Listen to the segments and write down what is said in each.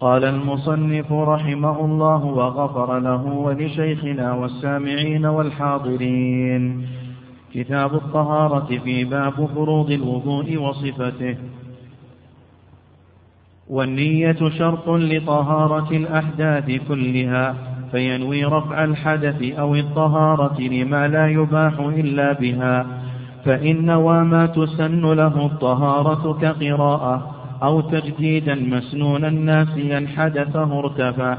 قال المصنف رحمه الله وغفر له ولشيخنا والسامعين والحاضرين. كتاب الطهارة في باب فروض الوضوء وصفته. والنية شرط لطهارة الأحداث كلها فينوي رفع الحدث أو الطهارة لما لا يباح إلا بها فإن وما تسن له الطهارة كقراءة. أو تجديدا مسنونا ناسيا حدثه ارتفع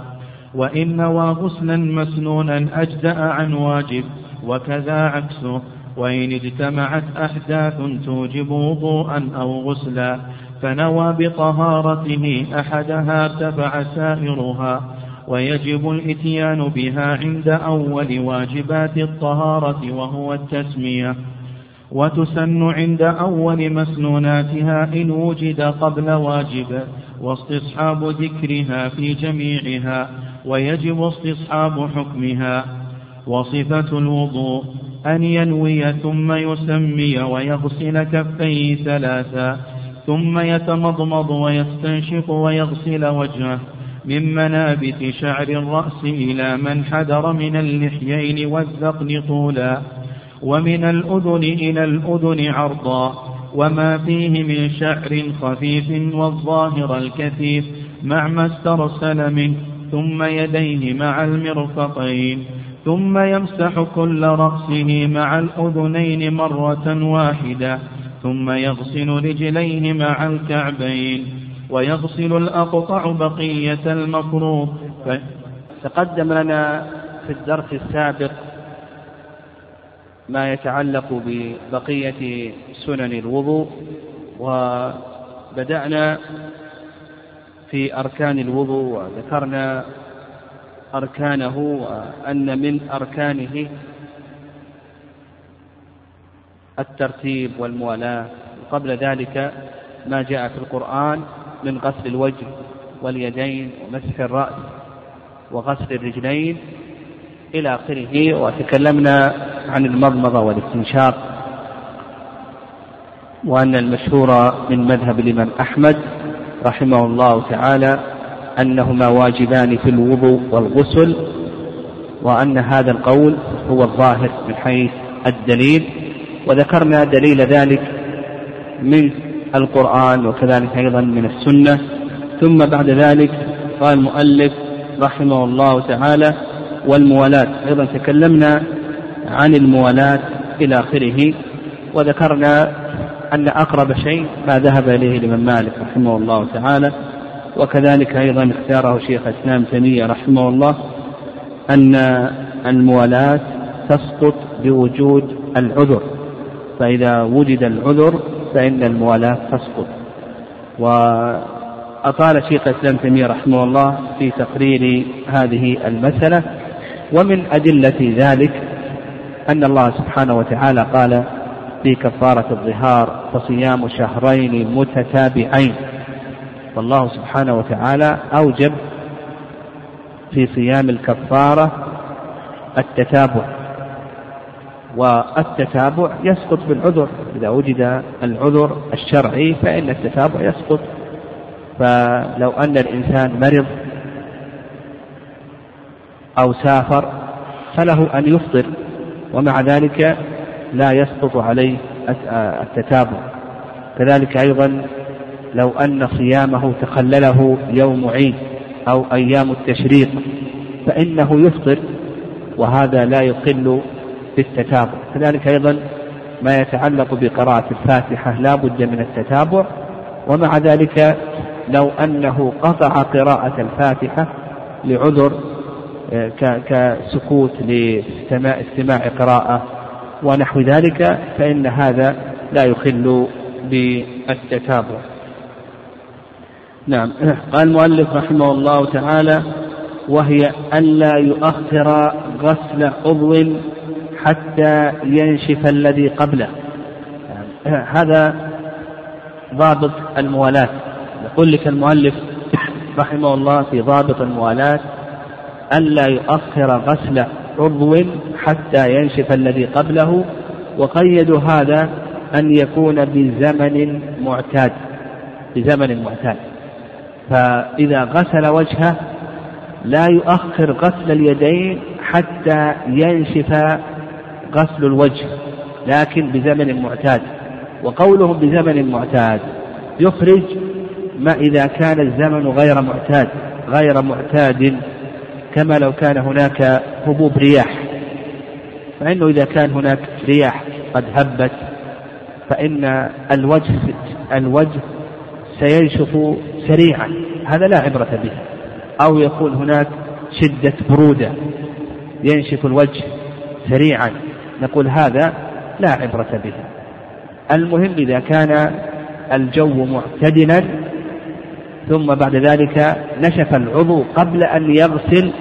وإن وغسلا مسنونا أجزأ عن واجب وكذا عكسه وإن اجتمعت أحداث توجب وضوءا أو غسلا فنوى بطهارته أحدها ارتفع سائرها ويجب الإتيان بها عند أول واجبات الطهارة وهو التسمية. وتسن عند أول مسنوناتها إن وجد قبل واجب واستصحاب ذكرها في جميعها ويجب استصحاب حكمها. وصفة الوضوء أن ينوي ثم يسمي ويغسل كفيه ثلاثا ثم يتمضمض ويستنشق ويغسل وجهه. من منابت شعر الرأس إلى من حدر من اللحيين والذقن طولا. ومن الأذن إلى الأذن عرضا وما فيه من شعر خفيف والظاهر الكثيف مع ما استرسل منه ثم يديه مع المرفقين ثم يمسح كل رأسه مع الأذنين مرة واحدة ثم يغسل رجليه مع الكعبين ويغسل الأقطع بقية المفروض. ف... تقدم لنا في الدرس السابق ما يتعلق ببقية سنن الوضوء وبدأنا في أركان الوضوء وذكرنا أركانه وأن من أركانه الترتيب والموالاة. قبل ذلك ما جاء في القرآن من غسل الوجه واليدين ومسح الرأس وغسل الرجلين إلى آخره. وتكلمنا عن المضمضة والاستنشاق وأن المشهور من مذهب الإمام أحمد رحمه الله تعالى أنهما واجبان في الوضوء والغسل وأن هذا القول هو الظاهر من حيث الدليل. وذكرنا دليل ذلك من القرآن وكذلك أيضا من السنة. ثم بعد ذلك قال المؤلف رحمه الله تعالى والموالاة أيضا تكلمنا عن الموالاة إلى آخره وذكرنا أن أقرب شيء ما ذهب إليه الإمام مالك رحمه الله تعالى وكذلك أيضا اختاره شيخ الإسلام تيمية رحمه الله أن الموالاة تسقط بوجود العذر. فإذا وجد العذر فإن الموالاة تسقط. وأطال شيخ الإسلام تيمية رحمه الله في تقرير هذه المسألة ومن أدلة ذلك أن الله سبحانه وتعالى قال في كفارة الظهار فصيام شهرين متتابعين. والله سبحانه وتعالى أوجب في صيام الكفارة التتابع والتتابع يسقط بالعذر. إذا وجد العذر الشرعي فإن التتابع يسقط. فلو أن الإنسان مرض أو سافر فله أن يفطر ومع ذلك لا يسقط عليه التتابع. كذلك أيضا لو أن صيامه تخلله يوم عيد أو أيام التشريق فإنه يفطر وهذا لا يقل بالتتابع. كذلك أيضا ما يتعلق بقراءة الفاتحة لا بد من التتابع ومع ذلك لو أنه قطع قراءة الفاتحة لعذر كسكوت لاستماع قراءة ونحو ذلك فإن هذا لا يخل بالتتابع نعم. قال المؤلف رحمه الله تعالى وهي ألا يؤخر غسل عضو حتى ينشف الذي قبله. هذا ضابط الموالاة يقول لك المؤلف رحمه الله في ضابط الموالاة ألا يؤخر غسل عضو حتى ينشف الذي قبله. وقيد هذا أن يكون بزمن معتاد بزمن معتاد. فإذا غسل وجهه لا يؤخر غسل اليدين حتى ينشف غسل الوجه لكن بزمن معتاد. وقولهم بزمن معتاد يخرج ما إذا كان الزمن غير معتاد غير معتاد كما لو كان هناك هبوب رياح. فإنه إذا كان هناك رياح قد هبت فإن الوجه الوجه سينشف سريعا. هذا لا عبرة به. أو يكون هناك شدة برودة ينشف الوجه سريعا. نقول هذا لا عبرة به. المهم إذا كان الجو معتدلا ثم بعد ذلك نشف العضو قبل أن يغسل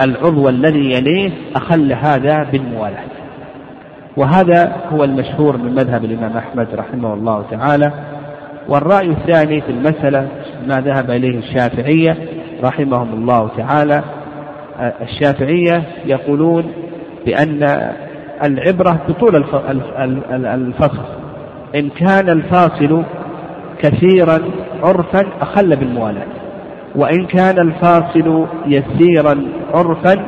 العضو الذي يليه أخل هذا بالموالاة وهذا هو المشهور من مذهب الإمام أحمد رحمه الله تعالى. والرأي الثاني في المسألة ما ذهب إليه الشافعية رحمهم الله تعالى. الشافعية يقولون بأن العبرة بطول الفصل. إن كان الفاصل كثيرا عرفا أخل بالموالاة. وإن كان الفاصل يسيرا عرفا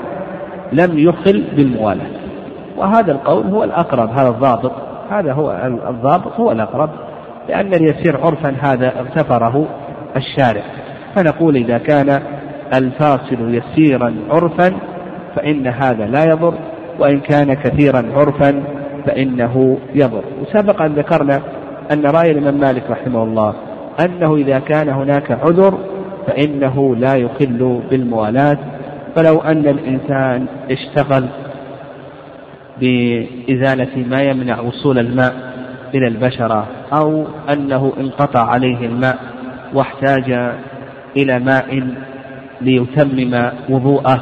لم يخل بالموالاة. وهذا القول هو الأقرب هذا الضابط هذا هو الضابط هو الأقرب لأن اليسير عرفا هذا اغتفره الشارع. فنقول إذا كان الفاصل يسيرا عرفا فإن هذا لا يضر وإن كان كثيرا عرفا فإنه يضر. وسبق أن ذكرنا أن رأي الإمام مالك رحمه الله أنه إذا كان هناك عذر فإنه لا يخل بالموالاة فلو أن الإنسان اشتغل بإزالة ما يمنع وصول الماء إلى البشرة أو أنه انقطع عليه الماء واحتاج إلى ماء ليتمم وضوءه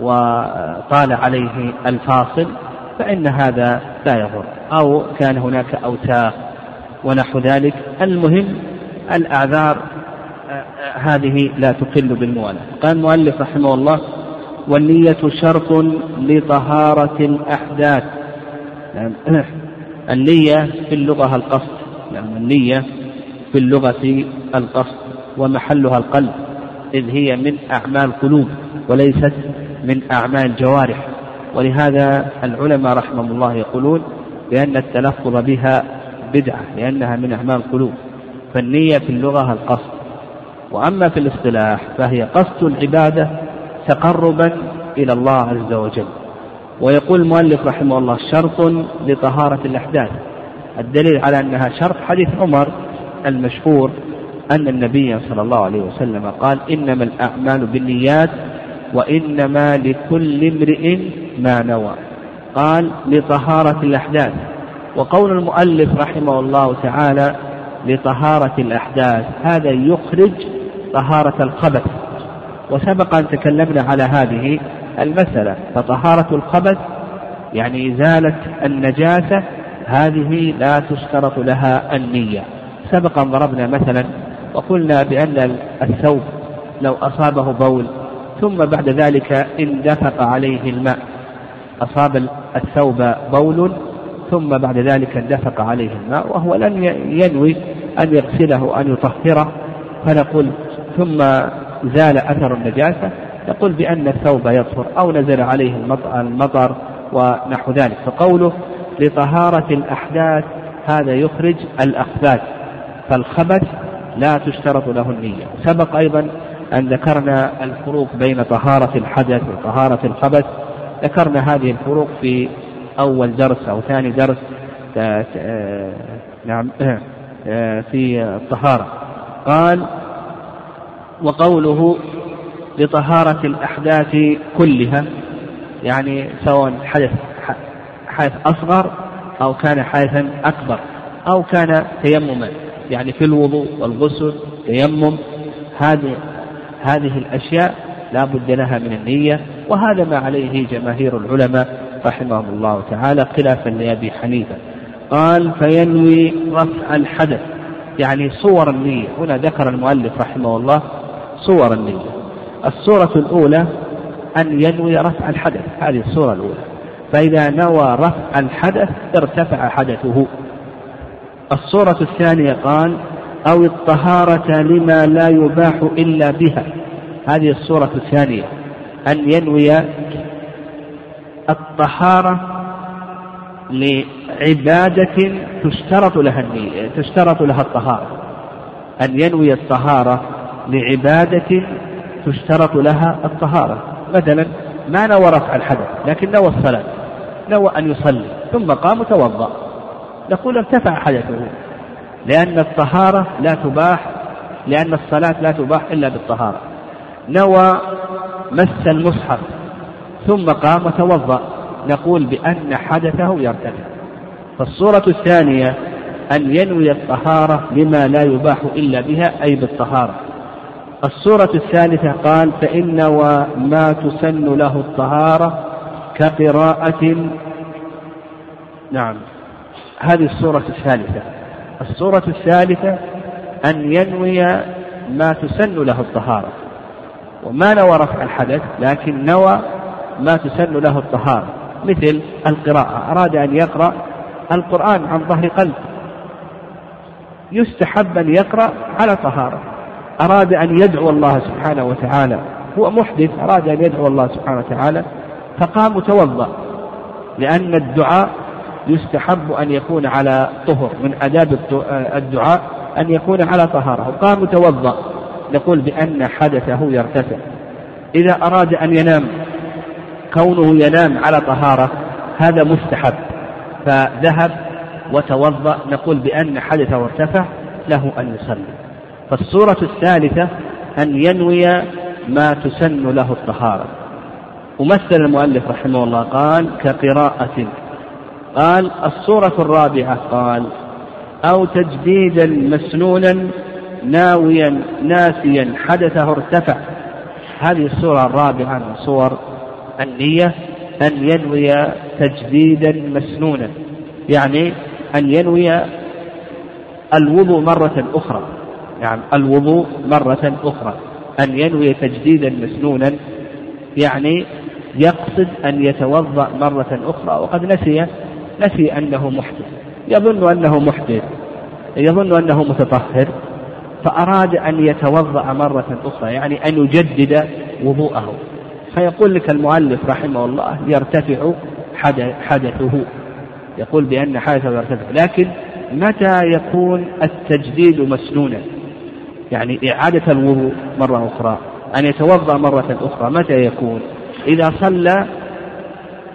وطال عليه الفاصل فإن هذا لا يضر. أو كان هناك أوساخ ونحو ذلك. المهم الأعذار هذه لا تقل بالموالاة قال المؤلف رحمه الله والنية شرط لطهارة الأحداث. نعم. النية في اللغة القصد. نعم النية في اللغة القصد. ومحلها القلب. إذ هي من أعمال القلوب وليست من أعمال الجوارح. ولهذا العلماء رحمهم الله يقولون بأن التلفظ بها بدعة لأنها من أعمال القلوب فالنية في اللغة القصد. وأما في الاصطلاح فهي قصد العبادة تقربا إلى الله عز وجل. ويقول المؤلف رحمه الله شرط لطهارة الأحداث. الدليل على أنها شرط حديث عمر المشهور أن النبي صلى الله عليه وسلم قال إنما الأعمال بالنيات وإنما لكل امرئ ما نوى. قال لطهارة الأحداث. وقول المؤلف رحمه الله تعالى لطهارة الأحداث هذا يخرج طهارة الخبث. وسبق أن تكلمنا على هذه المسألة. فطهارة الخبث يعني إزالة النجاسة هذه لا تشترط لها النية. سبق أن ضربنا مثلا وقلنا بأن الثوب لو أصابه بول ثم بعد ذلك اندفق عليه الماء. أصاب الثوب بول ثم بعد ذلك اندفق عليه الماء وهو لم ينوي أن يغسله أن يطهره. فنقول ثم زال أثر النجاسة. نقول بأن الثوب يطهر أو نزل عليه المطر ونحو ذلك. فقوله لطهارة الأحداث هذا يخرج الأخباث فالخبث لا تشترط له النية. سبق أيضا أن ذكرنا الفروق بين طهارة الحدث وطهارة الخبث. ذكرنا هذه الفروق في أول درس أو ثاني درس نعم آه، في الطهارة. قال وقوله لطهارة الأحداث كلها يعني سواء حدث حدث أصغر أو كان حدثا أكبر أو كان تيمما يعني في الوضوء والغسل تيمم هذه هذه الأشياء لا بد لها من النية. وهذا ما عليه جماهير العلماء رحمهم الله تعالى خلافا لأبي حنيفة. قال فينوي رفع الحدث يعني صور النية. هنا ذكر المؤلف رحمه الله صور النية. الصورة الأولى أن ينوي رفع الحدث هذه الصورة الأولى. فإذا نوى رفع الحدث ارتفع حدثه. الصورة الثانية قال أو الطهارة لما لا يباح إلا بها. هذه الصورة الثانية. أن ينوي الطهارة لعبادة تشترط لها النية تشترط لها الطهارة. أن ينوي الطهارة لعبادة تشترط لها الطهارة. مثلا ما نوى رفع الحدث لكن نوى الصلاة نوى أن يصلي ثم قام توضأ نقول ارتفع حدثه لأن الطهارة لا تباح لأن الصلاة لا تباح إلا بالطهارة. نوى مس المصحف ثم قام وتوضأ. نقول بأن حدثه يرتفع فالصورة الثانية أن ينوي الطهارة لما لا يباح إلا بها أي بالطهارة. الصورة الثالثة قال فإن وما تسن له الطهارة كقراءة. نعم. هذه الصورة الثالثة. الصورة الثالثة أن ينوي ما تسن له الطهارة. وما نوى رفع الحدث لكن نوى ما تسن له الطهارة. مثل القراءة أراد أن يقرأ القرآن عن ظهر قلب. يستحب أن يقرأ على طهارة. أراد أن يدعو الله سبحانه وتعالى. هو محدث أراد أن يدعو الله سبحانه وتعالى. فقام توضأ لأن الدعاء يستحب أن يكون على طهر. من آداب الدعاء أن يكون على طهارة. وقام توضأ. نقول بأن حدثه يرتفع. إذا أراد أن ينام كونه ينام على طهارة هذا مستحب. فذهب وتوضأ نقول بأن حدثه ارتفع له أن يصلي. فالصورة الثالثة أن ينوي ما تسن له الطهارة. ومثل المؤلف رحمه الله قال كقراءة. قال الصورة الرابعة قال أو تجديدا مسنونا ناويا ناسيا حدثه ارتفع. هذه الصورة الرابعة من صور النية أن ينوي تجديدا مسنونا. يعني أن ينوي الوضوء مرة أخرى. يعني الوضوء مرة أخرى. أن ينوي تجديدا مسنونا. يعني يقصد أن يتوضأ مرة أخرى. وقد نسي نسي أنه محدث. يظن أنه محدث. يظن أنه متطهر. فأراد أن يتوضأ مرة أخرى يعني أن يجدد وضوءه. فيقول لك المؤلف رحمه الله يرتفع حدثه. يقول بأن حدثه يرتفع. لكن متى يكون التجديد مسنونا؟ يعني إعادة الوضوء مرة أخرى أن يتوضأ مرة أخرى متى يكون؟ إذا صلى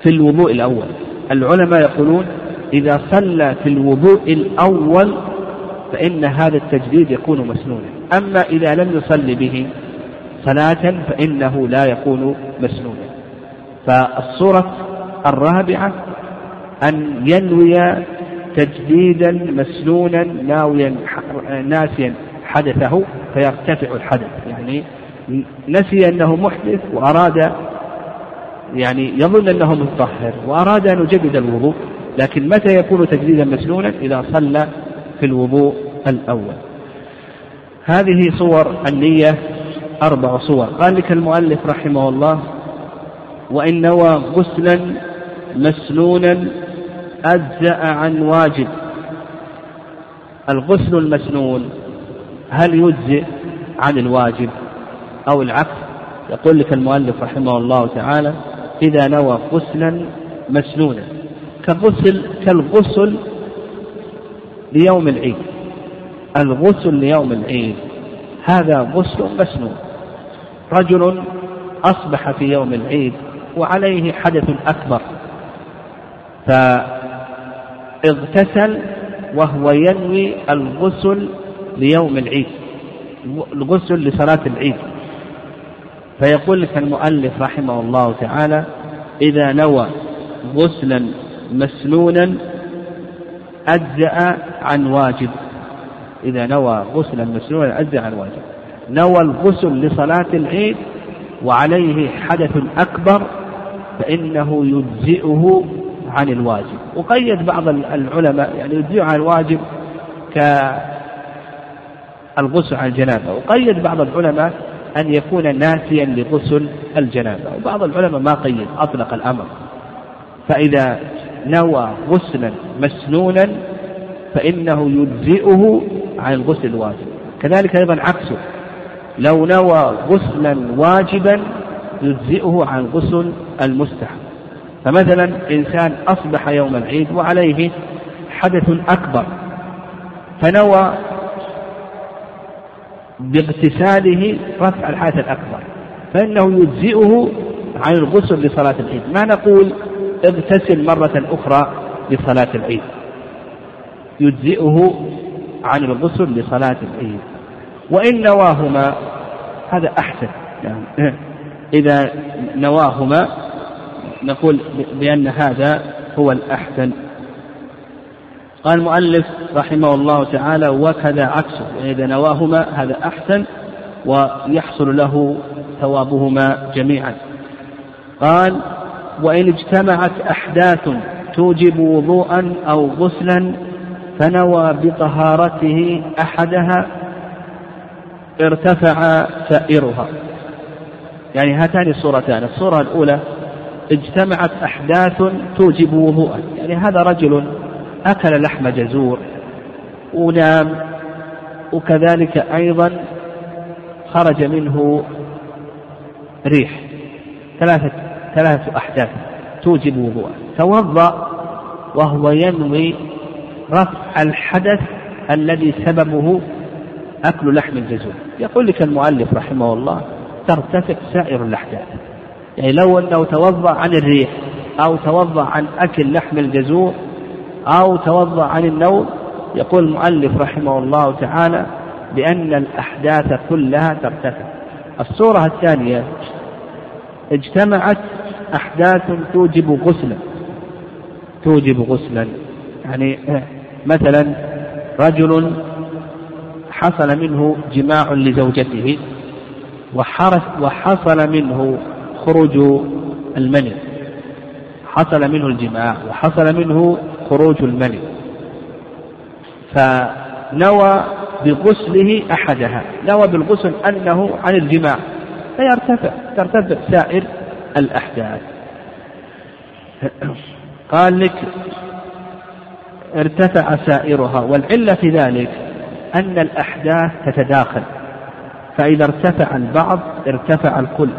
في الوضوء الأول. العلماء يقولون إذا صلى في الوضوء الأول فإن هذا التجديد يكون مسنونا. أما إذا لم يصلي به صلاة فإنه لا يكون مسنونا. فالصورة الرابعة أن ينوي تجديدا مسنونا ناويا ناسيا حدثه فيرتفع الحدث. يعني نسي أنه محدث وأراد يعني يظن أنه متطهر وأراد أن يجدد الوضوء لكن متى يكون تجديدا مسنونا؟ إذا صلى في الوضوء الأول. هذه صور النية أربع صور. قال لك المؤلف رحمه الله وإن نوى غسلا مسنونا أجزأ عن واجب. الغسل المسنون هل يجزئ عن الواجب أو العكس؟ يقول لك المؤلف رحمه الله تعالى إذا نوى غسلا مسنونا. كغسل كالغسل ليوم العيد. الغسل ليوم العيد. هذا غسل مسنون. رجل أصبح في يوم العيد وعليه حدث أكبر. فاغتسل وهو ينوي الغسل ليوم العيد. الغسل لصلاة العيد. فيقول لك المؤلف رحمه الله تعالى إذا نوى غسلا مسنونا أجزأ عن واجب. إذا نوى غسلا مسنونا أجزأ عن واجب. نوى الغسل لصلاة العيد وعليه حدث أكبر فإنه يجزئه عن الواجب. وقيد بعض العلماء يعني يجزئه عن الواجب كالغسل عن الجنابة. وقيد بعض العلماء أن يكون ناسيا لغسل الجنابة. وبعض العلماء ما قيد أطلق الأمر. فإذا نوى غسلا مسنونا فإنه يجزئه عن الغسل الواجب. كذلك أيضا عكسه لو نوى غسلا واجبا يجزئه عن غسل المستحب. فمثلا إنسان أصبح يوم العيد وعليه حدث أكبر فنوى باغتساله رفع الحدث الأكبر فإنه يجزئه عن الغسل لصلاة العيد. ما نقول اغتسل مرة أخرى لصلاة العيد. يجزئه عن الغسل لصلاة العيد. وإن نواهما هذا أحسن. يعني إذا نواهما نقول بأن هذا هو الأحسن. قال المؤلف رحمه الله تعالى وكذا عكسه يعني إذا نواهما هذا أحسن ويحصل له ثوابهما جميعا. قال وإن اجتمعت أحداث توجب وضوءا أو غسلا فنوى بطهارته أحدها ارتفع سائرها. يعني هاتان الصورتان. الصورة الأولى اجتمعت أحداث توجب وضوءا. يعني هذا رجل أكل لحم جزور ونام وكذلك أيضا خرج منه ريح. ثلاثة ثلاثة أحداث توجب وضوءا توضأ وهو ينوي رفع الحدث الذي سببه أكل لحم الجزور. يقول لك المؤلف رحمه الله ترتفع سائر الأحداث. يعني لو أنه توضأ عن الريح أو توضأ عن أكل لحم الجزور أو توضأ عن النوم يقول المؤلف رحمه الله تعالى بأن الأحداث كلها ترتفع. الصورة الثانية اجتمعت أحداث توجب غسلا. توجب غسلا. يعني مثلا رجل حصل منه جماع لزوجته وحصل منه خروج المني. حصل منه الجماع وحصل منه خروج المني. فنوى بغسله أحدها. نوى بالغسل أنه عن الجماع. فيرتفع ترتفع سائر الأحداث. قال لك ارتفع سائرها والعلة في ذلك أن الأحداث تتداخل. فإذا ارتفع البعض ارتفع الكل.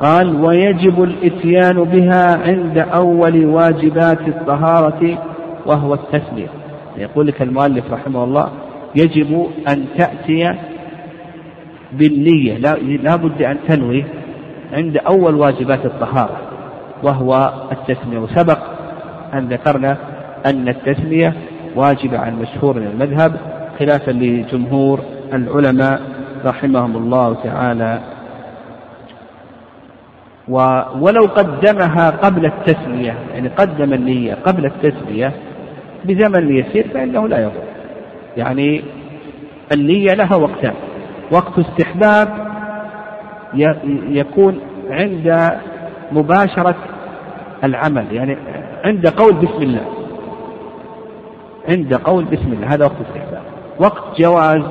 قال ويجب الإتيان بها عند أول واجبات الطهارة وهو التسمية يقول لك المؤلف رحمه الله يجب أن تأتي بالنية. لا بد أن تنوي عند أول واجبات الطهارة وهو التسمية. وسبق أن ذكرنا أن التسمية واجبة عن مشهور المذهب خلافا لجمهور العلماء رحمهم الله تعالى. ولو قدمها قبل التسمية يعني قدم النية قبل التسمية بزمن يسير فإنه لا يضر. يعني النية لها وقتان. وقت استحباب يكون عند مباشرة العمل يعني عند قول بسم الله. عند قول بسم الله هذا وقت استحباب. وقت جواز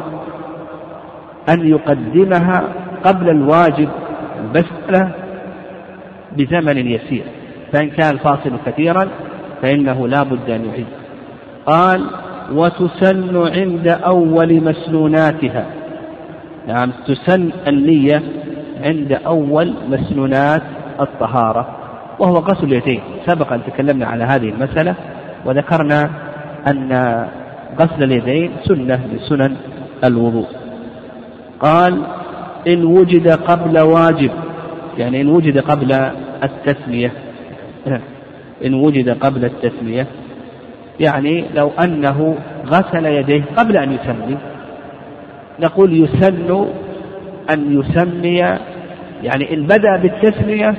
أن يقدمها قبل الواجب البسملة بزمن يسير. فإن كان الفاصل كثيرا فإنه لا بد أن يعيد. قال وتسن عند أول مسنوناتها. نعم تسن النية عند أول مسنونات الطهارة وهو غسل اليدين. سبق أن تكلمنا على هذه المسألة وذكرنا أن غسل اليدين سنة من سنن الوضوء. قال إن وجد قبل واجب. يعني إن وجد قبل التسمية. إن وجد قبل التسمية. يعني لو أنه غسل يديه قبل أن يسمي نقول يسن أن يسمي يعني إن بدأ بالتسمية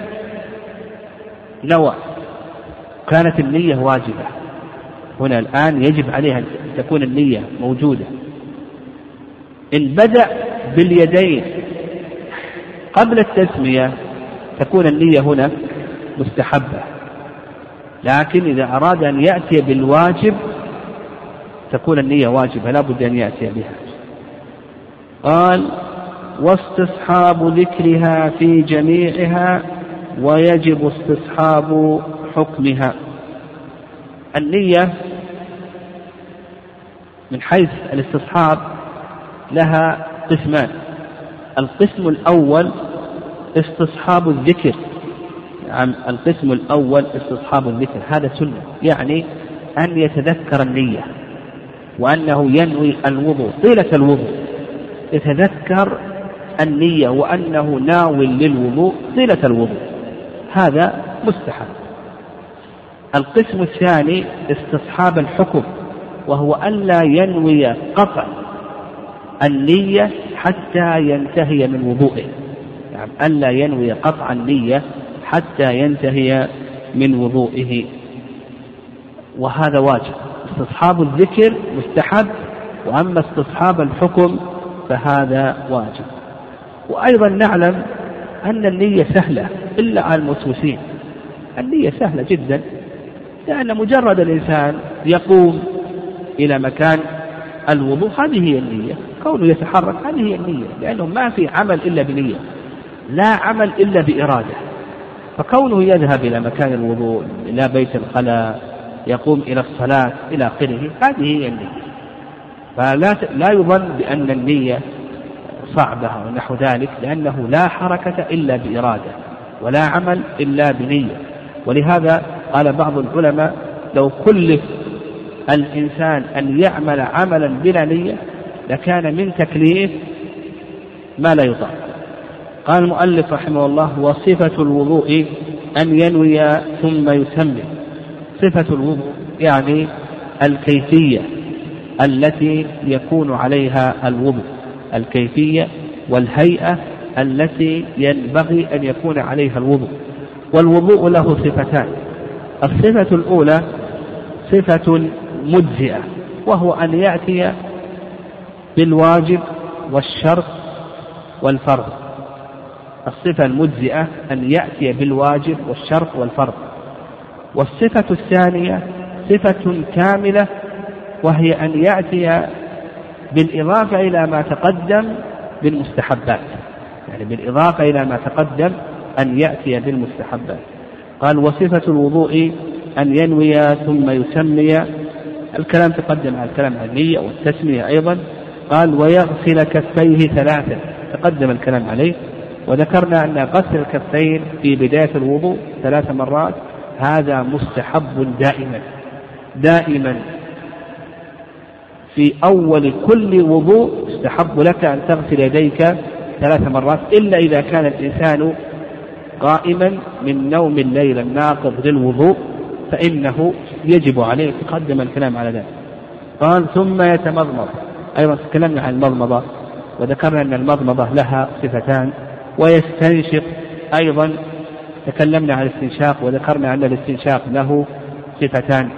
نوى كانت النية واجبة. هنا الآن يجب عليها أن تكون النية موجودة. إن بدأ باليدين قبل التسمية تكون النية هنا مستحبة. لكن إذا أراد أن يأتي بالواجب تكون النية واجبة لا بد أن يأتي بها. قال واستصحاب ذكرها في جميعها ويجب استصحاب حكمها. النية من حيث الاستصحاب لها قسمان. القسم الأول استصحاب الذكر. نعم القسم الأول استصحاب الذكر. هذا سنة يعني أن يتذكر النية وأنه ينوي الوضوء. طيلة الوضوء. يتذكر النية وأنه ناو للوضوء طيلة الوضوء. هذا مستحب. القسم الثاني استصحاب الحكم وهو ألا ينوي قطع النية حتى ينتهي من وضوئه. يعني ألا ينوي قطع النية حتى ينتهي من وضوئه. وهذا واجب. استصحاب الذكر مستحب وأما استصحاب الحكم فهذا واجب. وأيضا نعلم أن النية سهلة إلا على الموسوسين. النية سهلة جدا لأن مجرد الإنسان يقوم إلى مكان الوضوء هذه هي النية. كونه يتحرك هذه هي النية لأنه ما في عمل إلا بنية لا عمل إلا بإرادة. فكونه يذهب إلى مكان الوضوء إلى بيت الخلاء يقوم إلى الصلاة إلى آخره هذه هي النية. فلا لا يظن بأن النية صعبة ونحو ذلك لأنه لا حركة إلا بإرادة ولا عمل إلا بنية. ولهذا قال بعض العلماء لو كلف الإنسان أن يعمل عملا بلا نية لكان من تكليف ما لا يطاق. قال المؤلف رحمه الله وصفة الوضوء أن ينوي ثم يسمي صفة الوضوء يعني الكيفية. التي يكون عليها الوضوء الكيفية والهيئة التي ينبغي أن يكون عليها الوضوء. والوضوء له صفتان. الصفة الأولى صفة مجزئة وهو أن يأتي بالواجب والشرط والفرض. الصفة المجزئة أن يأتي بالواجب والشرط والفرض. والصفة الثانية صفة كاملة وهي أن يأتي بالإضافة إلى ما تقدم بالمستحبات. يعني بالإضافة إلى ما تقدم أن يأتي بالمستحبات. قال وصفة الوضوء أن ينوي ثم يسمي. الكلام تقدم على الكلام عن النية والتسمية أيضا. قال ويغسل كفيه ثلاثة. تقدم الكلام عليه. وذكرنا أن غسل الكفين في بداية الوضوء ثلاث مرات. هذا مستحب دائما. دائما. في أول كل وضوء يستحب لك أن تغسل يديك ثلاث مرات إلا إذا كان الإنسان قائما من نوم الليل الناقض للوضوء فإنه يجب عليه تقدم الكلام على ذلك. قال ثم يتمضمض. أيضا تكلمنا عن المضمضة وذكرنا أن المضمضة لها صفتان ويستنشق أيضا تكلمنا عن الاستنشاق وذكرنا أن الاستنشاق له صفتان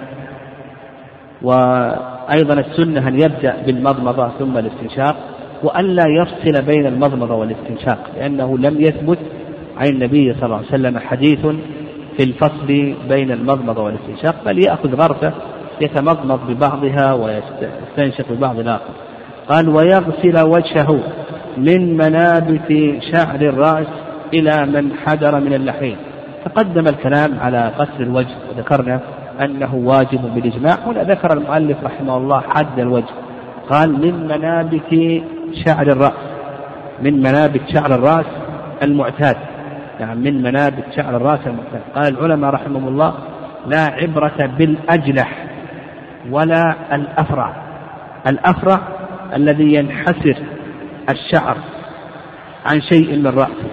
وأيضا السنة أن يبدأ بالمضمضة ثم الاستنشاق وألا يفصل بين المضمضة والاستنشاق لأنه لم يثبت عن النبي صلى الله عليه وسلم حديث في الفصل بين المضمضة والاستنشاق بل يأخذ غرفة يتمضمض ببعضها ويستنشق ببعض الآخر. قال ويغسل وجهه من منابت شعر الرأس إلى من حدر من اللحين تقدم الكلام على غسل الوجه وذكرنا أنه واجب بالإجماع. هنا ذكر المؤلف رحمه الله حد الوجه. قال من منابت شعر الرأس. من منابت شعر الرأس المعتاد. يعني من منابت شعر الرأس المعتاد. قال العلماء رحمهم الله لا عبرة بالأجلح ولا الأفرع. الأفرع الذي ينحسر الشعر عن شيء من رأسه.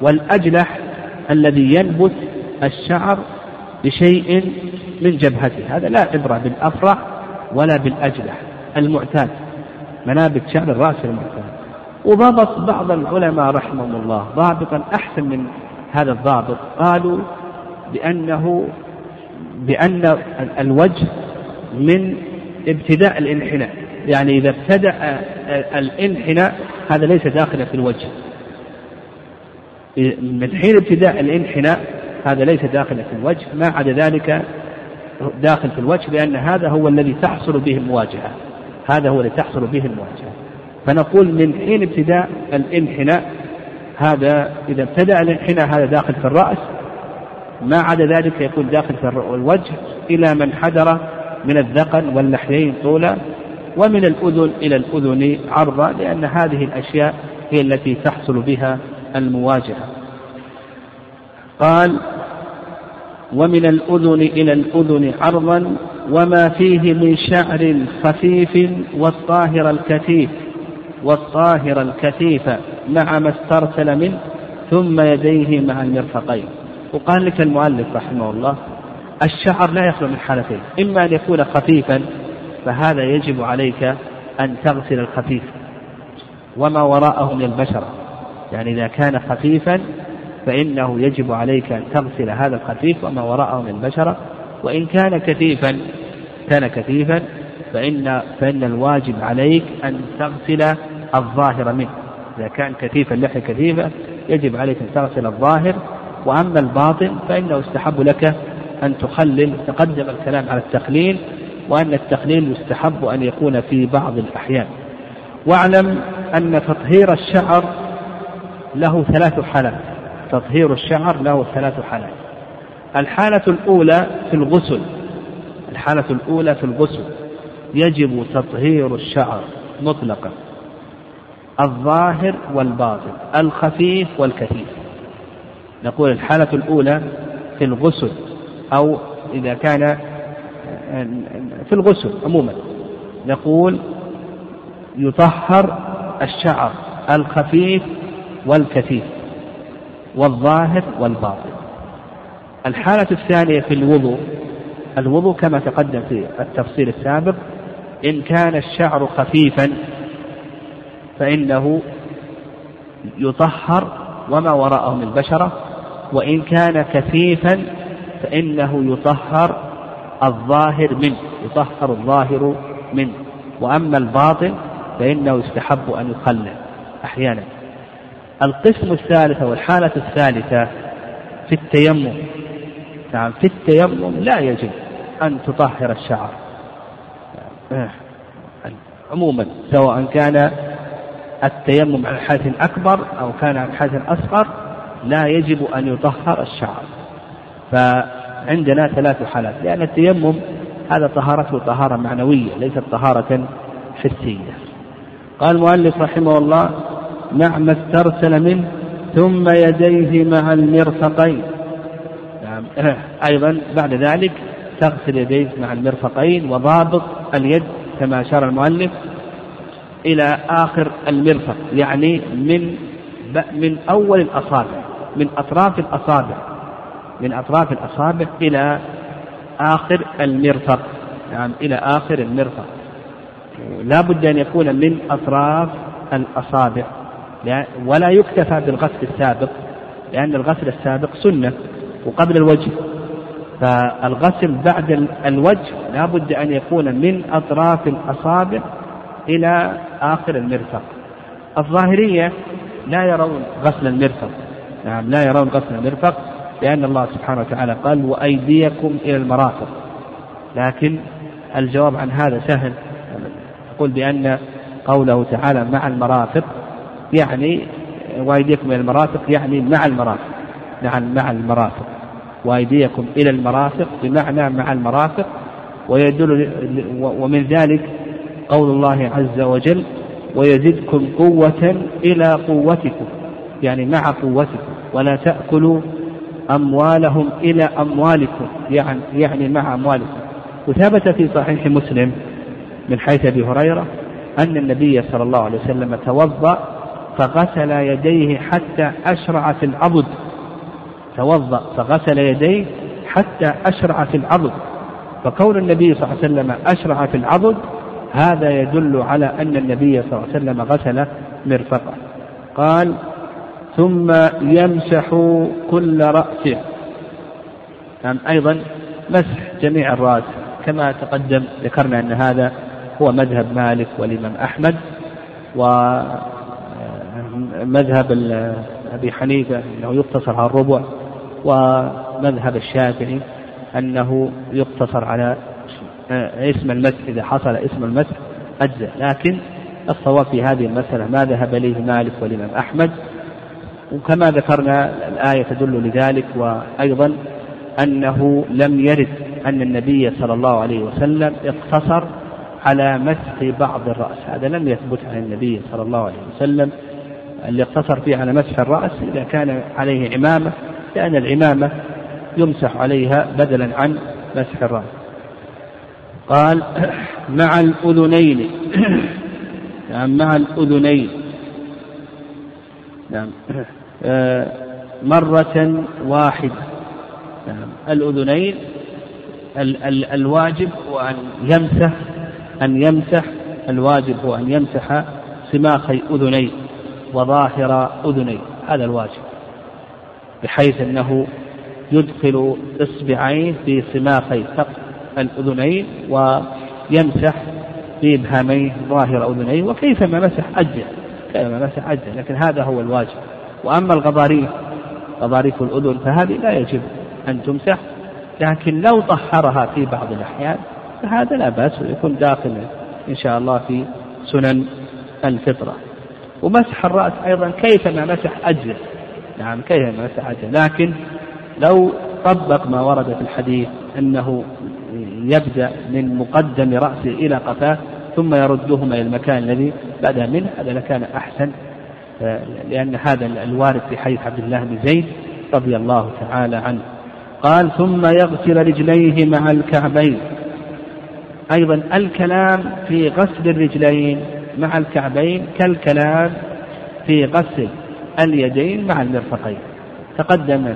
والأجلح الذي ينبت الشعر بشيء من جبهته. هذا لا عبرة بالأفرع ولا بالأجلح المعتاد منابت شعر الرأس المعتاد. وضبط بعض العلماء رحمهم الله. ضابطا أحسن من هذا الضابط. قالوا بأنه بأن الوجه من ابتداء الانحناء. يعني إذا ابتدأ الانحناء هذا ليس داخلا في الوجه. من حين ابتداء الانحناء هذا ليس داخلا في الوجه ما عدا ذلك داخل في الوجه لأن هذا هو الذي تحصل به المواجهة. هذا هو الذي تحصل به المواجهة. فنقول من حين ابتداء الانحناء هذا إذا ابتدأ الانحناء هذا داخل في الرأس ما عدا ذلك يكون داخل في الوجه إلى من حدر من الذقن واللحيين طولا ومن الأذن إلى الأذن عرضا لأن هذه الأشياء هي التي تحصل بها المواجهة. قال ومن الأذن إلى الأذن عرضا وما فيه من شعر خفيف والطاهر الكثيف والطاهر الكثيف مع ما استرسل منه ثم يديه مع المرفقين. وقال لك المؤلف رحمه الله الشعر لا يخلو من حالتين إما أن يكون خفيفا فهذا يجب عليك أن تغسل الخفيف وما وراءه من البشرة. يعني إذا كان خفيفا فإنه يجب عليك أن تغسل هذا الخفيف وما وراءه من البشرة وإن كان كثيفا كان كثيفا فإن فإن الواجب عليك أن تغسل الظاهر منه. إذا كان كثيفا اللحية كثيفة يجب عليك أن تغسل الظاهر. وأما الباطن فإنه يستحب لك أن تخلل تقدم الكلام على التخليل وأن التخليل يستحب أن يكون في بعض الأحيان. واعلم أن تطهير الشعر له ثلاث حالات. تطهير الشعر له ثلاث حالات. الحالة الأولى في الغسل. الحالة الأولى في الغسل. يجب تطهير الشعر مطلقا. الظاهر والباطن. الخفيف والكثيف. نقول الحالة الأولى في الغسل أو إذا كان في الغسل عموما. نقول يطهر الشعر الخفيف والكثيف. والظاهر والباطن. الحالة الثانية في الوضوء الوضوء كما تقدم في التفصيل السابق إن كان الشعر خفيفا فإنه يطهر وما وراءه من البشرة وإن كان كثيفا فإنه يطهر الظاهر منه يطهر الظاهر منه. وأما الباطن فإنه يستحب أن يخلل أحيانا. القسم الثالث والحالة الثالثة في التيمم. نعم في التيمم لا يجب أن تطهر الشعر. عموما سواء كان التيمم على حدث أكبر أو كان على حدث أصغر لا يجب أن يطهر الشعر. فعندنا ثلاث حالات لأن التيمم هذا طهارته طهارة معنوية ليست طهارة حسية. قال المؤلف رحمه الله مع ما استرسل منه ثم يديه مع المرفقين. نعم. أيضا بعد ذلك تغسل يديك مع المرفقين وضابط اليد كما أشار المؤلف إلى آخر المرفق يعني من من أول الأصابع من أطراف الأصابع من أطراف الأصابع إلى آخر المرفق. نعم إلى آخر المرفق. لا بد أن يكون من أطراف الأصابع. ولا يكتفى بالغسل السابق لأن الغسل السابق سنة وقبل الوجه. فالغسل بعد الوجه لا بد أن يكون من أطراف الأصابع إلى آخر المرفق. الظاهرية لا يرون غسل المرفق. نعم لا يرون غسل المرفق لأن الله سبحانه وتعالى قال وأيديكم إلى المرافق. لكن الجواب عن هذا سهل. يقول بأن قوله تعالى مع المرافق يعني وأيديكم إلى المرافق يعني مع المرافق نعم مع المرافق. وأيديكم إلى المرافق بمعنى مع المرافق ويدل ومن ذلك قول الله عز وجل ويزدكم قوة إلى قوتكم يعني مع قوتكم. ولا تأكلوا أموالهم إلى أموالكم يعني يعني مع أموالكم. وثبت في صحيح مسلم من حيث أبي هريرة أن النبي صلى الله عليه وسلم توضأ فغسل يديه حتى أشرع في العضد. توضأ فغسل يديه حتى أشرع في العضد. فكون النبي صلى الله عليه وسلم أشرع في العضد هذا يدل على أن النبي صلى الله عليه وسلم غسل مرفقه. قال ثم يمسح كل رأسه. نعم أيضا مسح جميع الرأس كما تقدم ذكرنا أن هذا هو مذهب مالك والإمام أحمد ومذهب أبي حنيفة أنه يقتصر على الربع ومذهب الشافعي أنه يقتصر على اسم المسح إذا حصل اسم المسح أجزاء لكن الصواب في هذه المسألة ما ذهب إليه مالك والإمام أحمد. وكما ذكرنا الآية تدل لذلك وأيضا أنه لم يرد أن النبي صلى الله عليه وسلم اقتصر على مسح بعض الرأس. هذا لم يثبت عن النبي صلى الله عليه وسلم. اللي اقتصر فيه على مسح الرأس إذا كان عليه عمامة لأن العمامة يمسح عليها بدلا عن مسح الرأس. قال مع الأذنين. نعم مع الأذنين. نعم. آه، مرة واحدة. نعم. الأذنين ال ال الواجب هو أن يمسح أن يمسح الواجب هو أن يمسح سماخي أذنيه وظاهر أذنيه هذا الواجب. بحيث أنه يدخل إصبعيه في سماخي سقف الأذنين ويمسح في إبهاميه ظاهر أذنيه وكيفما مسح؟ أجل. كيفما مسح؟ أجل. لكن هذا هو الواجب. وأما الغضاريف غضاريف الأذن فهذه لا يجب أن تمسح. لكن لو طهرها في بعض الأحيان فهذا لا بأس ويكون داخل إن شاء الله في سنن الفطرة. ومسح الرأس أيضا كيفما مسح أجزل نعم كيفما مسح أجزل لكن لو طبق ما ورد في الحديث أنه يبدأ من مقدم رأسه إلى قفاه ثم يردهما إلى المكان الذي بدأ منه هذا لكان أحسن. لأن هذا الوارد في حديث عبد الله بن زيد رضي الله تعالى عنه. قال ثم يغسل رجليه مع الكعبين. أيضا الكلام في غسل الرجلين مع الكعبين كالكلام في غسل اليدين مع المرفقين. تقدم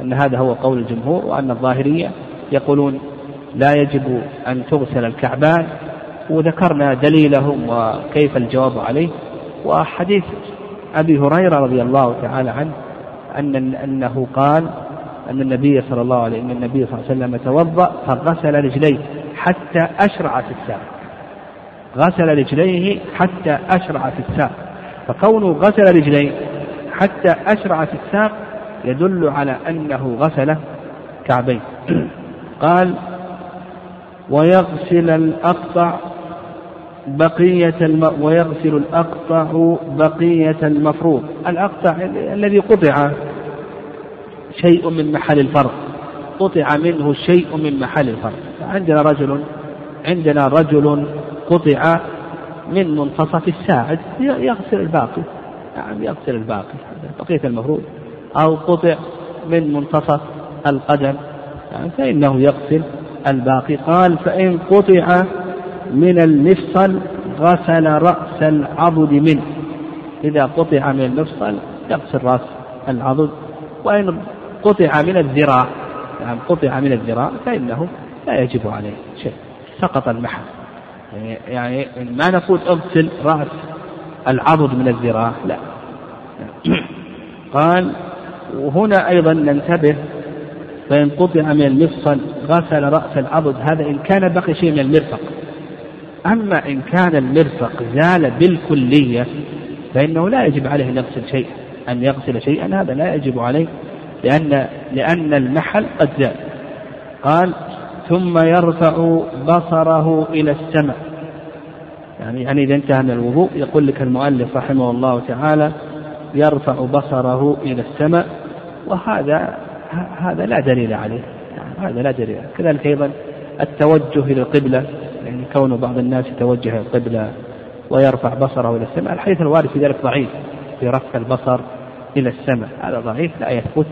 أن هذا هو قول الجمهور وأن الظاهرية يقولون لا يجب أن تغسل الكعبان وذكرنا دليلهم وكيف الجواب عليه. وحديث أبي هريرة رضي الله تعالى عنه أن أنه قال أن النبي صلى الله عليه أن النبي صلى الله عليه وسلم توضأ فغسل رجليه حتى أشرع في الساق. غسل رجليه حتى أشرع في الساق. فكونه غسل رجليه حتى أشرع في الساق يدل على أنه غسل كعبيه قال ويغسل الأقطع بقية الم... ويغسل الأقطع بقية المفروض. الأقطع الذي قطع شيء من محل الفرض. قطع منه شيء من محل الفرض. عندنا رجل عندنا رجل قطع من منتصف الساعد يغسل الباقي. نعم يغسل الباقي بقية المفروض. أو قطع من منتصف القدم. يعني فإنه يغسل الباقي. قال فإن قطع من المفصل غسل رأس العضد منه. إذا قطع من المفصل يغسل رأس العضد. وإن قطع من الذراع يعني قطع من الذراع فإنه لا يجب عليه شيء. سقط المحل. يعني ما نقول اغسل رأس العضد من الذراع لا. قال وهنا أيضا ننتبه فإن قطع من المفصل غسل رأس العضد هذا إن كان بقي شيء من المرفق. أما إن كان المرفق زال بالكلية فإنه لا يجب عليه أن يغسل شيء أن يغسل شيئا هذا لا يجب عليه لأن لأن المحل قد زال. قال ثم يرفع بصره إلى السماء. يعني يعني إذا انتهى من الوضوء يقول لك المؤلف رحمه الله تعالى يرفع بصره إلى السماء وهذا هذا لا دليل عليه. يعني هذا لا دليل عليه. كذلك أيضا التوجه إلى القبلة. يعني كون بعض الناس يتوجه إلى القبلة ويرفع بصره إلى السماء الحديث الوارد في ذلك ضعيف. في رفع البصر إلى السماء هذا ضعيف لا يثبت.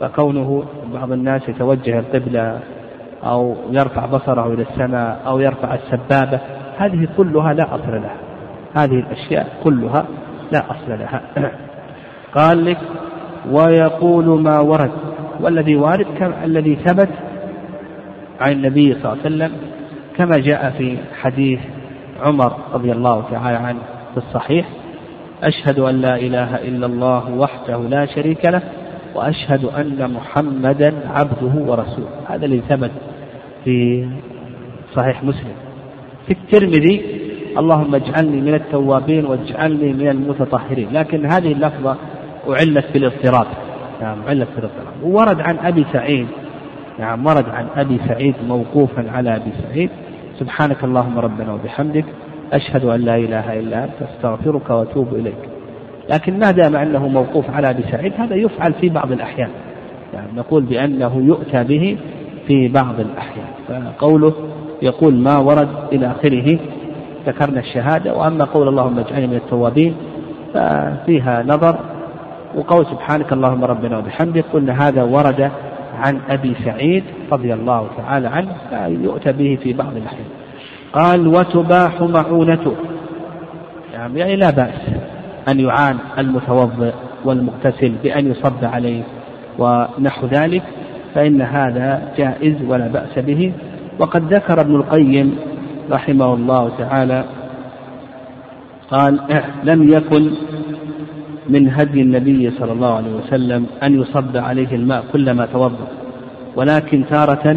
فكونه بعض الناس يتوجه القبلة أو يرفع بصره إلى السماء أو يرفع السبابة هذه كلها لا أصل لها. هذه الأشياء كلها لا أصل لها. قال لك ويقول ما ورد. والذي وارد الذي ثبت عن النبي صلى الله عليه وسلم كما جاء في حديث عمر رضي الله تعالى عنه في الصحيح أشهد أن لا إله إلا الله وحده لا شريك له وأشهد أن محمدا عبده ورسوله. هذا الذي ثبت في صحيح مسلم. في الترمذي اللهم اجعلني من التوابين واجعلني من المتطهرين. لكن هذه اللفظة أعلت بالاضطراب نعم أعلت بالاضطراب وورد عن أبي سعيد. نعم ورد عن أبي سعيد موقوفا على أبي سعيد. سبحانك اللهم ربنا وبحمدك. أشهد أن لا إله إلا أنت. أستغفرك وأتوب إليك. لكن ما دام أنه موقوف على أبي سعيد هذا يفعل في بعض الأحيان. يعني نقول بأنه يؤتى به في بعض الأحيان. فقوله يقول ما ورد إلى آخره ذكرنا الشهادة وأما قول اللهم اجعلني من التوابين ففيها نظر وقول سبحانك اللهم ربنا وبحمدك قلنا هذا ورد عن أبي سعيد رضي الله تعالى عنه يؤتى به في بعض الأحيان. قال وتباح معونته. يعني لا بأس أن يعان المتوضئ والمغتسل بأن يصب عليه ونحو ذلك. فإن هذا جائز ولا بأس به. وقد ذكر ابن القيم رحمه الله تعالى قال لم يكن من هدي النبي صلى الله عليه وسلم أن يصب عليه الماء كلما توضأ ولكن تارة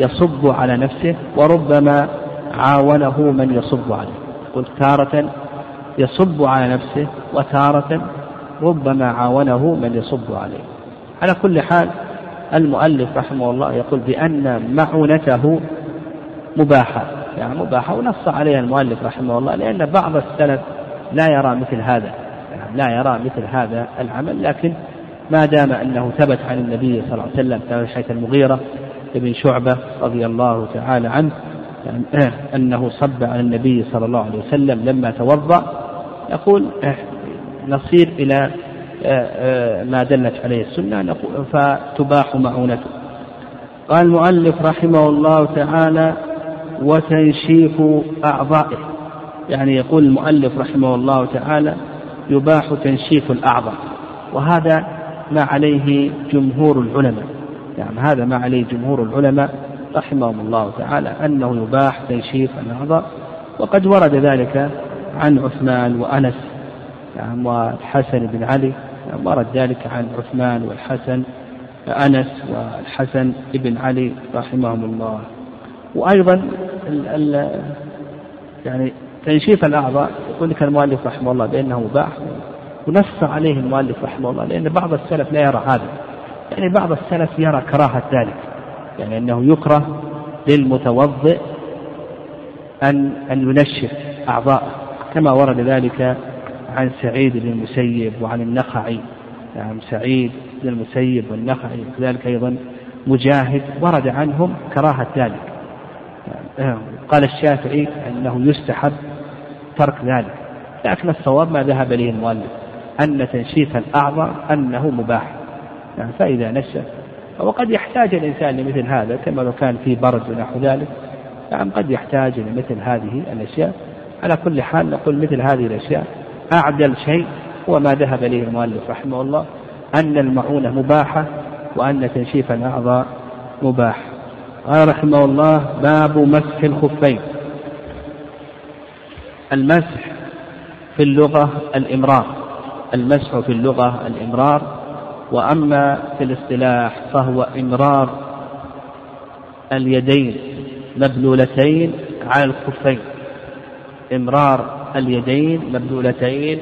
يصب على نفسه وربما عاونه من يصب عليه. قلت تارة يصب على نفسه وتارة ربما عاونه من يصب عليه. على كل حال المؤلف رحمه الله يقول بأن معونته مباحة. يعني مباحة ونص عليها المؤلف رحمه الله لأن بعض السلف لا يرى مثل هذا. يعني لا يرى مثل هذا العمل لكن ما دام أنه ثبت عن النبي صلى الله عليه وسلم كما حيث المغيرة بن شعبة رضي الله تعالى عنه يعني أنه صب على النبي صلى الله عليه وسلم لما توضأ يقول نصير إلى ما دلت عليه السنة فتباح معونته. قال المؤلف رحمه الله تعالى وتنشيف أعضائه. يعني يقول المؤلف رحمه الله تعالى يباح تنشيف الأعضاء. وهذا ما عليه جمهور العلماء. يعني هذا ما عليه جمهور العلماء رحمهم الله تعالى أنه يباح تنشيف الأعضاء. وقد ورد ذلك عن عثمان وأنس يعني والحسن بن علي ورد ذلك عن عثمان والحسن أنس والحسن بن علي رحمهم الله. وأيضا ال ال يعني تنشيف الأعضاء يقول لك المؤلف رحمه الله بأنه مباح ونص عليه المؤلف رحمه الله لأن بعض السلف لا يرى هذا. يعني بعض السلف يرى كراهة ذلك. يعني أنه يكره للمتوضئ أن أن ينشف أعضاءه كما ورد ذلك عن سعيد بن المسيب وعن النخعي يعني سعيد بن المسيب والنخعي وكذلك أيضا مجاهد ورد عنهم كراهة ذلك. قال الشافعي أنه يستحب ترك ذلك. لكن الصواب ما ذهب إليه المؤلف أن تنشيف الأعضاء أنه مباح. يعني فإذا نشف وقد يحتاج الإنسان لمثل هذا كما لو كان في برد ونحو ذلك. يعني قد يحتاج لمثل هذه الأشياء. على كل حال نقول مثل هذه الأشياء أعدل شيء هو ما ذهب إليه المؤلف رحمه الله أن المعونة مباحة وأن تنشيف الأعضاء مباح. قال رحمه الله باب مسح الخفين. المسح في اللغة الإمرار. المسح في اللغة الإمرار. وأما في الاصطلاح فهو إمرار اليدين مبلولتين على الخفين. إمرار اليدين مبلولتين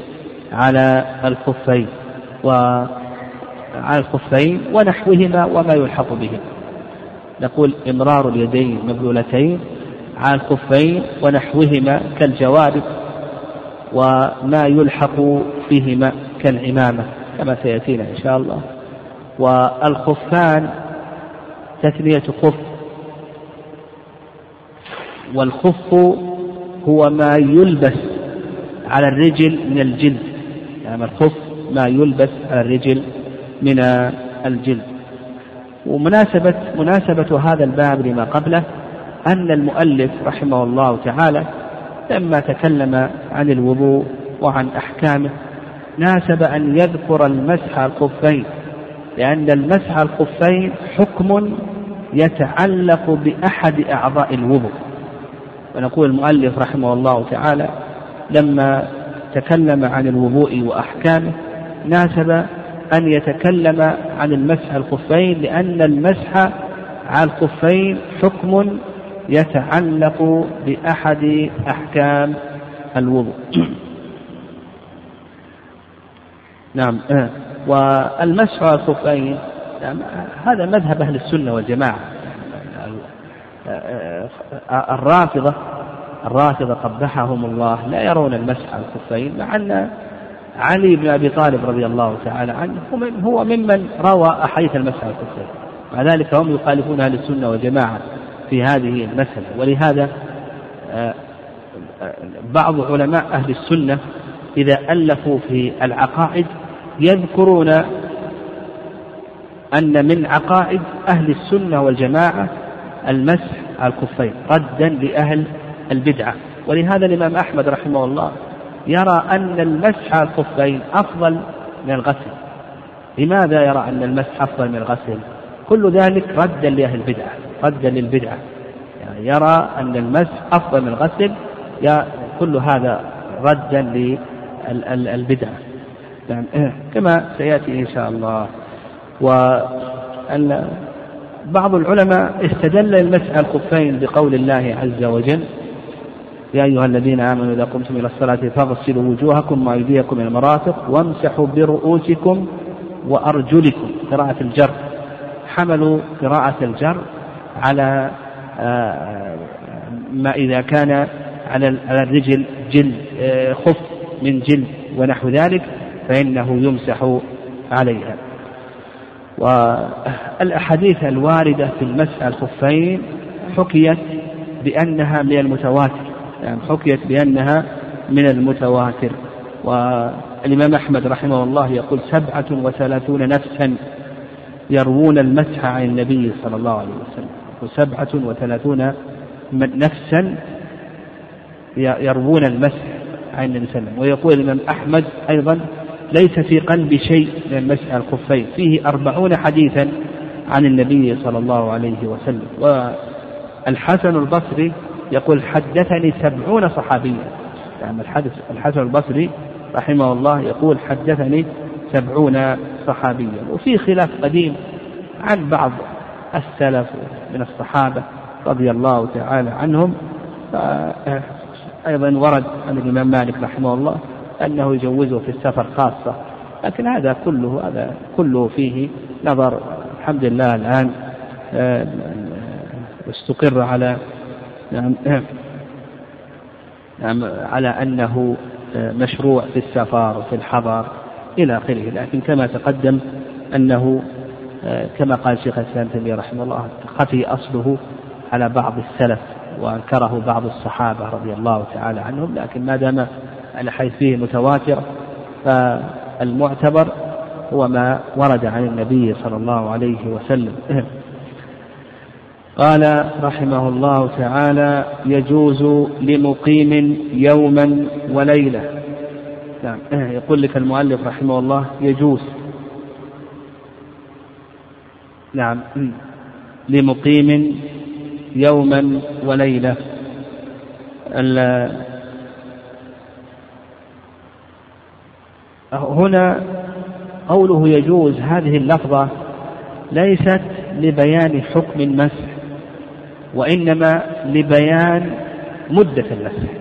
على الخفين وعلى الخفين ونحوهما وما يلحق بهما. نقول إمرار اليدين مبلولتين على الخفين ونحوهما كالجوارب وما يلحق بهما كالعمامة كما سيأتينا إن شاء الله. والخفان تثنية خف والخف هو ما يلبس على الرجل من الجلد. يعني الخف ما يلبس على الرجل من الجلد. ومناسبة مناسبة هذا الباب لما قبله أن المؤلف رحمه الله تعالى لما تكلم عن الوضوء وعن أحكامه ناسب أن يذكر المسح الخفين لأن المسح الخفين حكم يتعلق بأحد أعضاء الوضوء. ونقول المؤلف رحمه الله تعالى لما تكلم عن الوضوء وأحكامه ناسب أن يتكلم عن المسح الخفين لأن المسح على الخفين حكم يتعلق بأحد أحكام الوضوء. نعم والمسح على الخفين نعم هذا مذهب أهل السنة والجماعة. الرافضة الرافضة قبحهم الله. لا يرون المسح على الخفين مع أن علي بن أبي طالب رضي الله تعالى عنه. هو ممن روى أحاديث المسح على الخفين مع ذلك هم يخالفون أهل السنة والجماعة في هذه المسألة. ولهذا آه، بعض علماء أهل السنة إذا ألفوا في العقائد يذكرون أن من عقائد أهل السنة والجماعة المسح على الكفين ردا لأهل البدعة. ولهذا الإمام أحمد رحمه الله يرى أن المسح على الخفين أفضل من الغسل. لماذا يرى أن المسح أفضل من الغسل؟ كل ذلك ردا لأهل البدعة ردا للبدعة. يعني يرى أن المسح أفضل من الغسل كل هذا ردا للبدعة يعني كما سيأتي إن شاء الله. وأن بعض العلماء استدل المسح الخفين بقول الله عز وجل يا أيها الذين آمنوا إذا قمتم إلى الصلاة فاغسلوا وجوهكم وأيديكم إلى المرافق وامسحوا برؤوسكم وأرجلكم. قراءة الجر. حملوا قراءة الجر على آه، ما إذا كان على الرجل جلد آه، خف من جلد ونحو ذلك فإنه يمسح عليها. والأحاديث الواردة في المسح الخفين حكيت بأنها من المتواتر. يعني حكيت بأنها من المتواتر. والإمام أحمد رحمه الله يقول سبعة وثلاثون نفسا يروون المسح عن النبي صلى الله عليه وسلم. وسبعة وثلاثون نفسا يروون المسح عن النبي صلى الله عليه وسلم. ويقول الإمام أحمد أيضا ليس في قلب شيء من المسح الخفين فيه أربعون حديثا عن النبي صلى الله عليه وسلم. والحسن البصري يقول حدثني سبعون صحابيا. يعني الحدث الحسن البصري رحمه الله يقول حدثني سبعون صحابيا. وفي خلاف قديم عن بعض السلف من الصحابة رضي الله تعالى عنهم. أيضا ورد عن الإمام مالك رحمه الله أنه يجوزه في السفر خاصة. لكن هذا كله هذا كله فيه نظر. الحمد لله الآن آه، استقر على نعم نعم. على أنه آه، مشروع في السفر وفي الحضر إلى آخره. لكن كما تقدم أنه آه، كما قال شيخ الإسلام تيمية رحمه الله خفي أصله على بعض السلف وأنكره بعض الصحابة رضي الله تعالى عنهم. لكن ما دام على حيث فيه متواتر فالمعتبر هو ما ورد عن النبي صلى الله عليه وسلم. قال رحمه الله تعالى يجوز لمقيم يوما وليلة. نعم. يقول لك المؤلف رحمه الله يجوز. نعم. لمقيم يوما وليلة. هنا قوله يجوز هذه اللفظة ليست لبيان حكم المسح. وإنما لبيان مدة المسح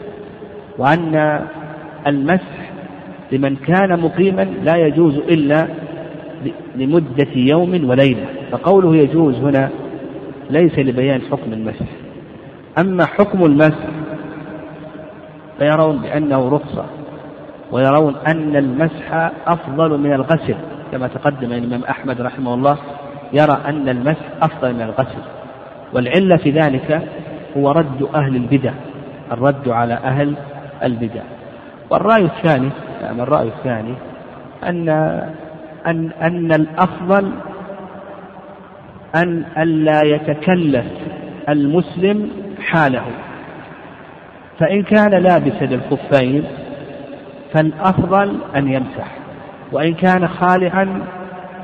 وأن المسح لمن كان مقيما لا يجوز إلا لمدة يوم وليلة فقوله يجوز هنا ليس لبيان حكم المسح. أما حكم المسح فيرون بأنه رخصة ويرون أن المسح أفضل من الغسل كما تقدم الإمام أحمد رحمه الله يرى أن المسح أفضل من الغسل. والعلة في ذلك هو رد أهل البدع الرد على أهل البدع. والرأي الثاني يعني الرأي الثاني أن أن أن الأفضل أن ألا يتكلف المسلم حاله. فإن كان لابسا الخفين فالأفضل أن يمسح وإن كان خالعا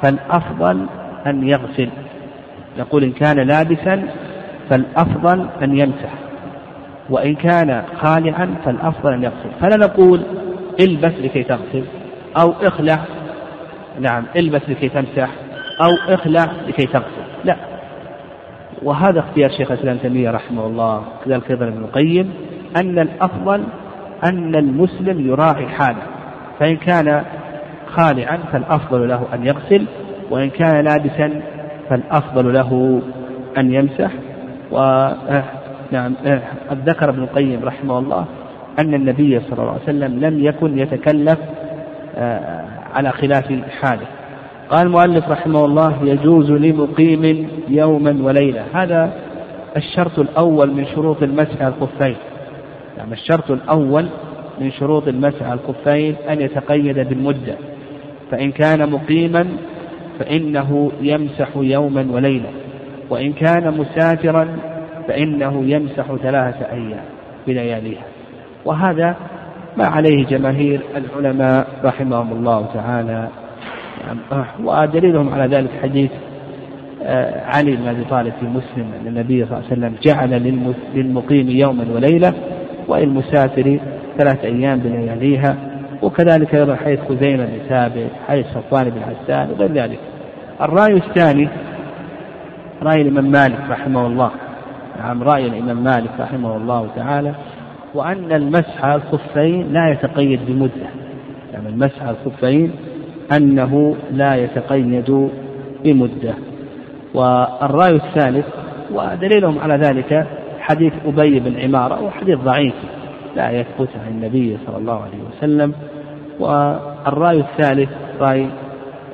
فالأفضل أن يغسل. يقول إن كان لابسا فالأفضل أن يمسح وإن كان خالعا فالأفضل أن يغسل. فلا نقول إلبس لكي تغسل أو اخلع نعم إلبس لكي تمسح أو اخلع لكي تغسل. لا. وهذا اختيار شيخ الإسلام تيمية رحمه الله كذلك أيضا ابن القيم أن الأفضل أن المسلم يراعي حاله. فإن كان خالعا فالأفضل له أن يغسل وإن كان لابسا فالأفضل له أن يمسح. و آه، نعم آه، قد ذكر ابن القيم رحمه الله أن النبي صلى الله عليه وسلم لم يكن يتكلف آه، على خلاف حاله. قال المؤلف رحمه الله يجوز لمقيم يوما وليلة. هذا الشرط الأول من شروط المسح على الخفين. نعم الشرط الأول من شروط المسح على الخفين أن يتقيد بالمدة. فإن كان مقيما فإنه يمسح يوما وليلة وإن كان مسافرا فإنه يمسح ثلاثة أيام بلياليها. وهذا ما عليه جماهير العلماء رحمهم الله تعالى. ودليلهم على ذلك حديث آه، علي بن أبي طالب في مسلم أن النبي صلى الله عليه وسلم جعل للمقيم يوما وليلة وللمسافر ثلاث أيام بلياليها. وكذلك أيضا حيث خزيمه بن ثابت حيث صفوان بن حسان وغير ذلك. الرأي الثاني رأي الإمام مالك رحمه الله نعم رأي الإمام مالك رحمه الله تعالى وأن المسح على الخفين لا يتقيد بمدة. يعني المسح على الخفين أنه لا يتقيد بمدة. والرأي الثالث ودليلهم على ذلك حديث أبي بن عمارة وحديث ضعيف لا يثبت عن النبي صلى الله عليه وسلم. والرأي الثالث رأي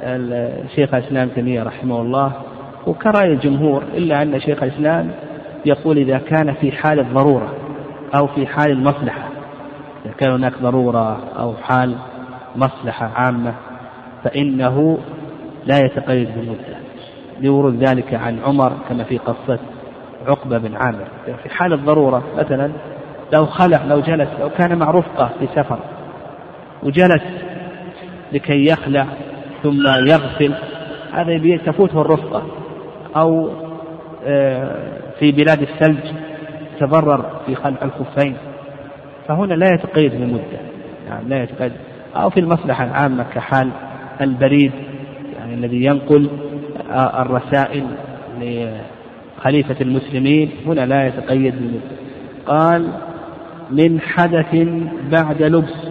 الشيخ الإسلام تيمية رحمه الله. وكرأي الجمهور إلا أن شيخ الإسلام يقول إذا كان في حال الضرورة أو في حال المصلحة إذا كان هناك ضرورة أو حال مصلحة عامة فإنه لا يتقيد بالمدة. لورود ذلك عن عمر كما في قصة عقبة بن عامر. في حال الضرورة مثلا لو خلع لو جلس لو كان مع رفقة في سفر وجلس لكي يخلع ثم يغسل هذا تفوته الرفقة. أو آه، في بلاد الثلج تضرر في خلع الخفين. فهنا لا يتقيد بمدة يعني لا يتقيد. أو في المصلحة العامة كحال البريد يعني الذي ينقل الرسائل لخليفة المسلمين. هنا لا يتقيد بالمدة قال من حدث بعد لبس.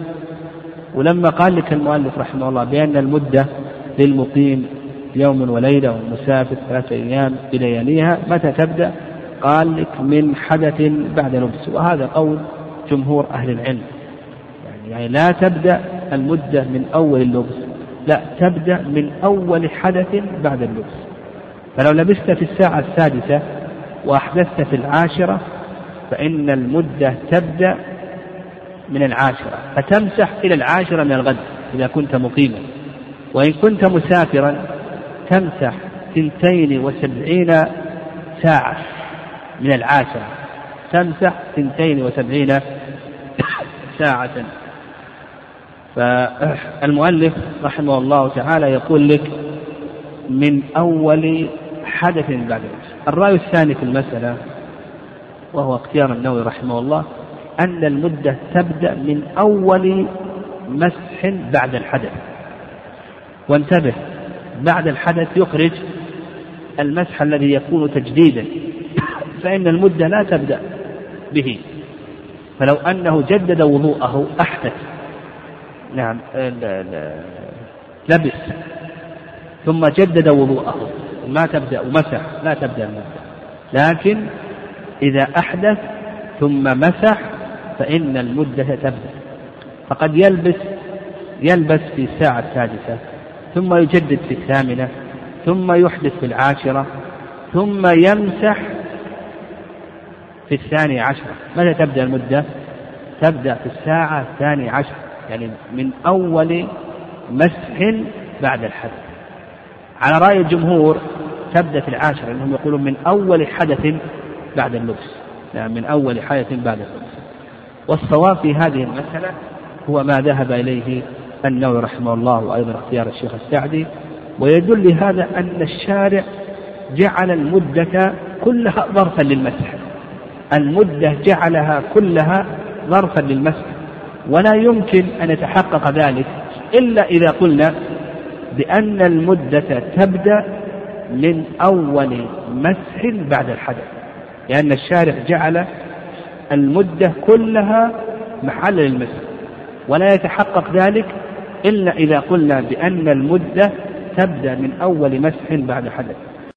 ولما قال لك المؤلف رحمه الله بأن المدة للمقيم يوم وليلة والمسافر ثلاثة أيام بلياليها متى تبدأ؟ قال لك من حدث بعد لبس. وهذا قول جمهور أهل العلم. يعني, يعني لا تبدأ المدة من أول اللبس. لا تبدأ من أول حدث بعد اللبس. فلو لبست في الساعة السادسة وأحدثت في العاشرة فإن المدة تبدأ من العاشرة فتمسح إلى العاشرة من الغد إذا كنت مقيما. وإن كنت مسافرا تمسح ثنتين وسبعين ساعة من العاشرة. تمسح ثنتين وسبعين ساعة. فالمؤلف رحمه الله تعالى يقول لك من أول حدث بعد الرأي الثاني في المسألة وهو اختيار النووي رحمه الله أن المدة تبدأ من أول مسح بعد الحدث. وانتبه بعد الحدث يخرج المسح الذي يكون تجديدا فإن المدة لا تبدأ به. فلو أنه جدد وضوءه أحدث. نعم لبس. ثم جدد وضوءه. ما تبدأ ومسح. لا تبدأ المسح لكن إذا أحدث ثم مسح فإن المدة تبدأ. فقد يلبس يلبس في الساعة السادسة ثم يجدد في الثامنة ثم يحدث في العاشرة ثم يمسح في الثانية عشرة متى تبدأ المدة؟ تبدأ في الساعة الثانية عشرة يعني من أول مسح بعد الحدث. على رأي الجمهور تبدأ في العاشرة أنهم يقولون من أول حدث بعد اللبس يعني من أول حدث بعد اللبس. والصواب في هذه المسألة هو ما ذهب إليه النووي رحمه الله وأيضا اختيار الشيخ السعدي ويدل لهذا أن الشارع جعل المدة كلها ظرفا للمسح. المدة جعلها كلها ظرفا للمسح. ولا يمكن أن يتحقق ذلك إلا إذا قلنا بأن المدة تبدأ من أول مسح بعد الحدث. لأن الشارع جعل المدة كلها محل للمسح ولا يتحقق ذلك إلا إذا قلنا بأن المدة تبدأ من أول مسح بعد حدث.